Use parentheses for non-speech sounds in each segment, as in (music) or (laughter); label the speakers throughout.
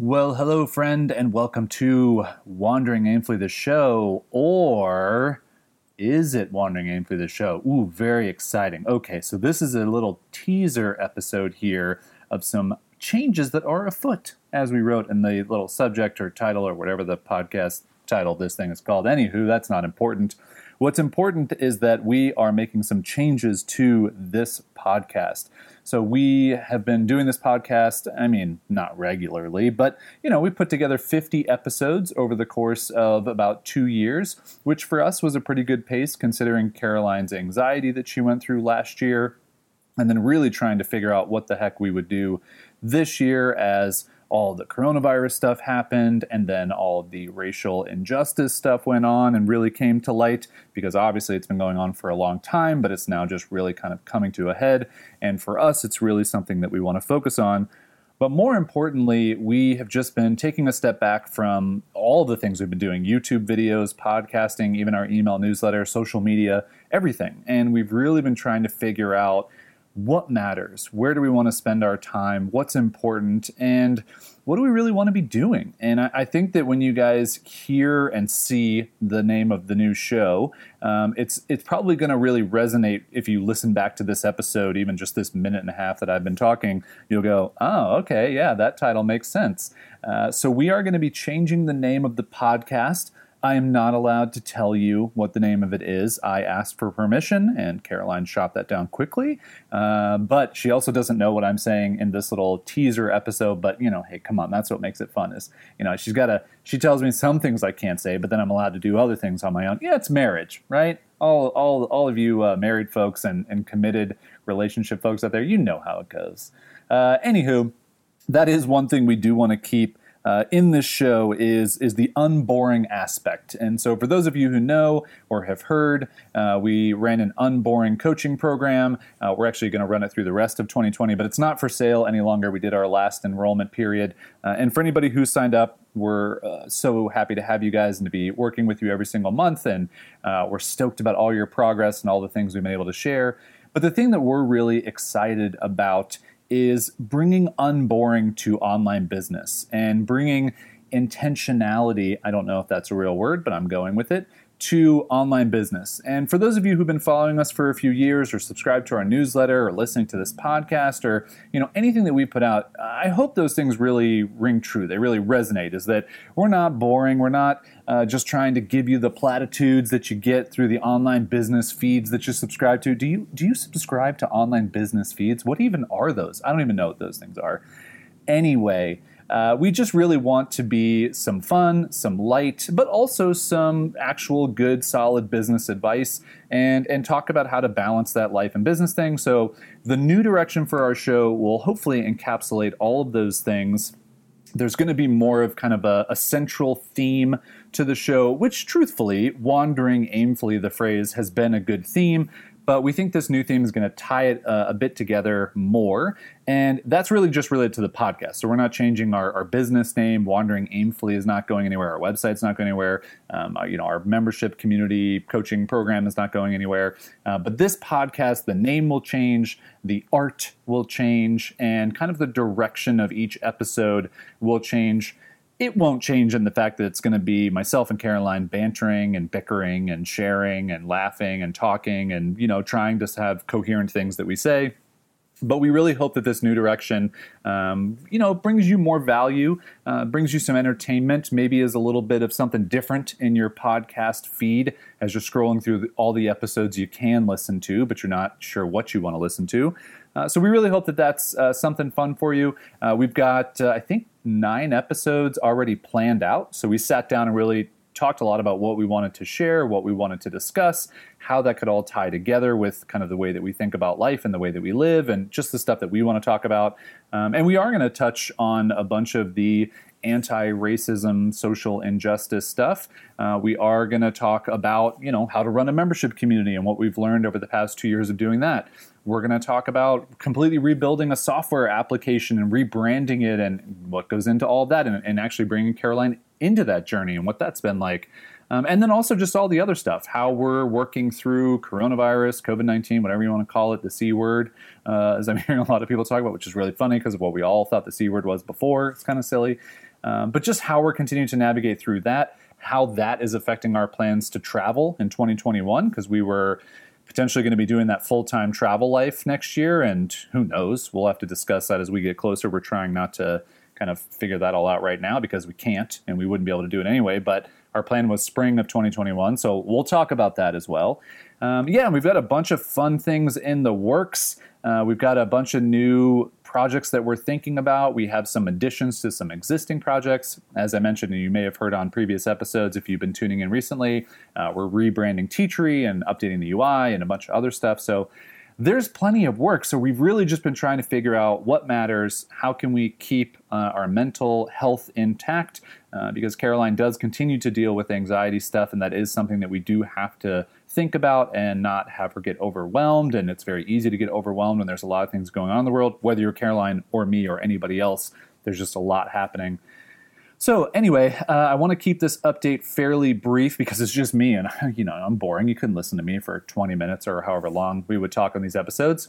Speaker 1: Well, hello, friend, and welcome to Wandering Aimfully the Show, or is it Wandering Aimfully the Show? Ooh, very exciting. Okay, so this is a little teaser episode here of some changes that are afoot, as we wrote in the little subject or title or whatever the podcast title this thing is called. Anywho, that's not important. What's important is that we are making some changes to this podcast. So we have been doing this podcast, I mean, not regularly, but you know, we put together 50 episodes over the course of about 2 years, which for us was a pretty good pace considering Caroline's anxiety that she went through last year and then really trying to figure out what the heck we would do this year as all the coronavirus stuff happened, and then all the racial injustice stuff went on and really came to light because obviously it's been going on for a long time, but it's now just really kind of coming to a head. And for us, it's really something that we want to focus on. But more importantly, we have just been taking a step back from all the things we've been doing YouTube videos, podcasting, even our email newsletter, social media, everything. And we've really been trying to figure out what matters? Where do we want to spend our time? What's important? And what do we really want to be doing? And I, I think that when you guys hear and see the name of the new show, um, it's it's probably going to really resonate if you listen back to this episode, even just this minute and a half that I've been talking. You'll go, oh, okay, yeah, that title makes sense. Uh, so we are going to be changing the name of the podcast. I am not allowed to tell you what the name of it is. I asked for permission, and Caroline shot that down quickly. Uh, but she also doesn't know what I'm saying in this little teaser episode. But you know, hey, come on, that's what makes it fun. Is you know, she's got a. She tells me some things I can't say, but then I'm allowed to do other things on my own. Yeah, it's marriage, right? All all all of you uh, married folks and and committed relationship folks out there, you know how it goes. Uh, anywho, that is one thing we do want to keep uh, in this show is is the unboring aspect. And so, for those of you who know or have heard, uh, we ran an unboring coaching program. Uh, we're actually going to run it through the rest of 2020, but it's not for sale any longer. We did our last enrollment period, uh, and for anybody who signed up, we're uh, so happy to have you guys and to be working with you every single month. And uh, we're stoked about all your progress and all the things we've been able to share. But the thing that we're really excited about is bringing unboring to online business and bringing intentionality. I don't know if that's a real word, but I'm going with it to online business. And for those of you who've been following us for a few years or subscribed to our newsletter or listening to this podcast or you know anything that we put out, I hope those things really ring true. They really resonate is that we're not boring, we're not uh, just trying to give you the platitudes that you get through the online business feeds that you subscribe to. Do you do you subscribe to online business feeds? What even are those? I don't even know what those things are. Anyway, uh, we just really want to be some fun, some light, but also some actual good, solid business advice and, and talk about how to balance that life and business thing. So, the new direction for our show will hopefully encapsulate all of those things there's going to be more of kind of a, a, central theme to the show, which truthfully, wandering aimfully, the phrase has been a good theme. But we think this new theme is going to tie it uh, a bit together more. And that's really just related to the podcast. So we're not changing our, our business name. Wandering Aimfully is not going anywhere. Our website's not going anywhere. Um, our, you know, our membership community coaching program is not going anywhere. Uh, but this podcast, the name will change, the art will change, and kind of the direction of each episode will change it won't change in the fact that it's going to be myself and Caroline bantering and bickering and sharing and laughing and talking and you know trying to have coherent things that we say. But we really hope that this new direction, um, you know, brings you more value, uh, brings you some entertainment, maybe is a little bit of something different in your podcast feed as you're scrolling through all the episodes you can listen to, but you're not sure what you want to listen to. Uh, so we really hope that that's uh, something fun for you. Uh, we've got, uh, I think, nine episodes already planned out. So we sat down and really talked a lot about what we wanted to share, what we wanted to discuss, how that could all tie together with kind of the way that we think about life and the way that we live, and just the stuff that we want to talk about. Um, and we are going to touch on a bunch of the anti racism, social injustice stuff. Uh, we are going to talk about, you know, how to run a membership community and what we've learned over the past two years of doing that. We're going to talk about completely rebuilding a software application and rebranding it and what goes into all of that and, and actually bringing Caroline into that journey and what that's been like. Um, and then also just all the other stuff, how we're working through coronavirus, COVID 19, whatever you want to call it, the C word, uh, as I'm (laughs) hearing a lot of people talk about, which is really funny because of what we all thought the C word was before. It's kind of silly. Um, but just how we're continuing to navigate through that, how that is affecting our plans to travel in 2021, because we were potentially going to be doing that full time travel life next year. And who knows? We'll have to discuss that as we get closer. We're trying not to kind of figure that all out right now because we can't and we wouldn't be able to do it anyway. But our plan was spring of 2021. So we'll talk about that as well. Um, yeah, we've got a bunch of fun things in the works. Uh, we've got a bunch of new projects that we're thinking about. We have some additions to some existing projects. As I mentioned, and you may have heard on previous episodes if you've been tuning in recently, uh, we're rebranding Teachery and updating the UI and a bunch of other stuff. So there's plenty of work. So we've really just been trying to figure out what matters, how can we keep uh, our mental health intact, uh, because Caroline does continue to deal with anxiety stuff, and that is something that we do have to think about and not have her get overwhelmed. And it's very easy to get overwhelmed when there's a lot of things going on in the world, whether you're Caroline or me or anybody else. There's just a lot happening. So anyway, uh, I want to keep this update fairly brief because it's just me, and (laughs) you know I'm boring. You couldn't listen to me for 20 minutes or however long we would talk on these episodes.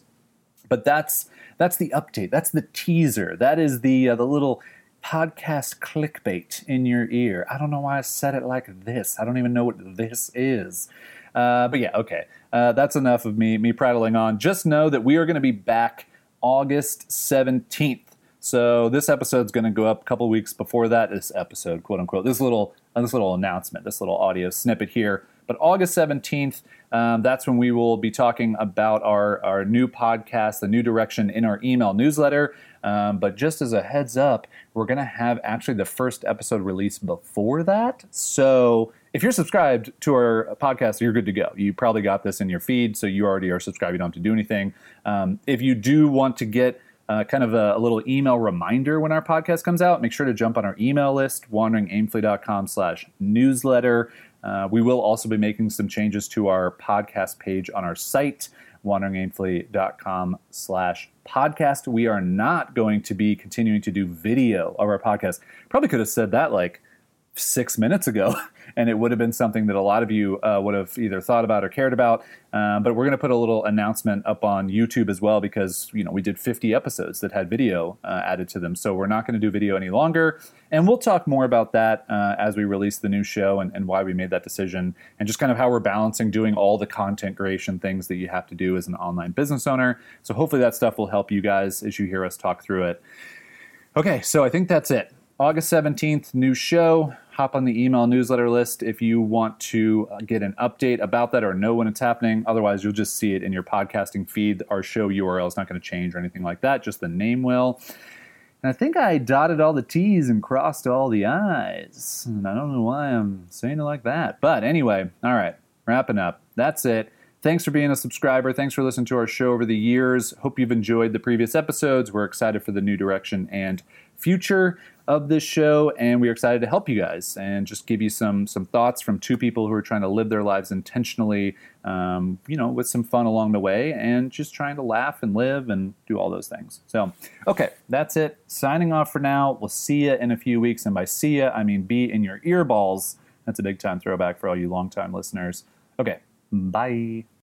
Speaker 1: But that's that's the update. That's the teaser. That is the uh, the little podcast clickbait in your ear. I don't know why I said it like this. I don't even know what this is. Uh, but yeah, okay. Uh, that's enough of me me prattling on. Just know that we are going to be back August 17th. So this episode's going to go up a couple weeks before that. This episode, quote unquote, this little this little announcement, this little audio snippet here. But August seventeenth, um, that's when we will be talking about our our new podcast, the new direction in our email newsletter. Um, but just as a heads up, we're going to have actually the first episode released before that. So if you're subscribed to our podcast, you're good to go. You probably got this in your feed, so you already are subscribed. You don't have to do anything. Um, if you do want to get uh, kind of a, a, little email reminder when our podcast comes out. Make sure to jump on our email list, wanderingaimfully.com slash newsletter. Uh, we will also be making some changes to our podcast page on our site, wanderingaimfully.com slash podcast. We are not going to be continuing to do video of our podcast. Probably could have said that like six minutes ago. (laughs) and it would have been something that a lot of you uh, would have either thought about or cared about. Um, but we're going to put a little announcement up on YouTube as well because you know we did 50 episodes that had video uh, added to them, so we're not going to do video any longer. And we'll talk more about that uh, as we release the new show and, and why we made that decision, and just kind of how we're balancing doing all the content creation things that you have to do as an online business owner. So hopefully that stuff will help you guys as you hear us talk through it. Okay, so I think that's it. August 17th, new show hop on the email newsletter list if you want to uh, get an update about that or know when it's happening. Otherwise, you'll just see it in your podcasting feed. Our show URL is not going to change or anything like that, just the name will. And I think I dotted all the T's and crossed all the I's. And I don't know why I'm saying it like that. But anyway, all right, wrapping up. That's it. Thanks for being a subscriber. Thanks for listening to our show over the years. Hope you've enjoyed the previous episodes. We're excited for the new direction and future of this show, and we are excited to help you guys and just give you some some thoughts from two people who are trying to live their lives intentionally, um, you know, with some fun along the way, and just trying to laugh and live and do all those things. So, okay, that's it. Signing off for now. We'll see you in a few weeks, and by see ya, I mean be in your earballs. That's a big time throwback for all you longtime listeners. Okay, bye.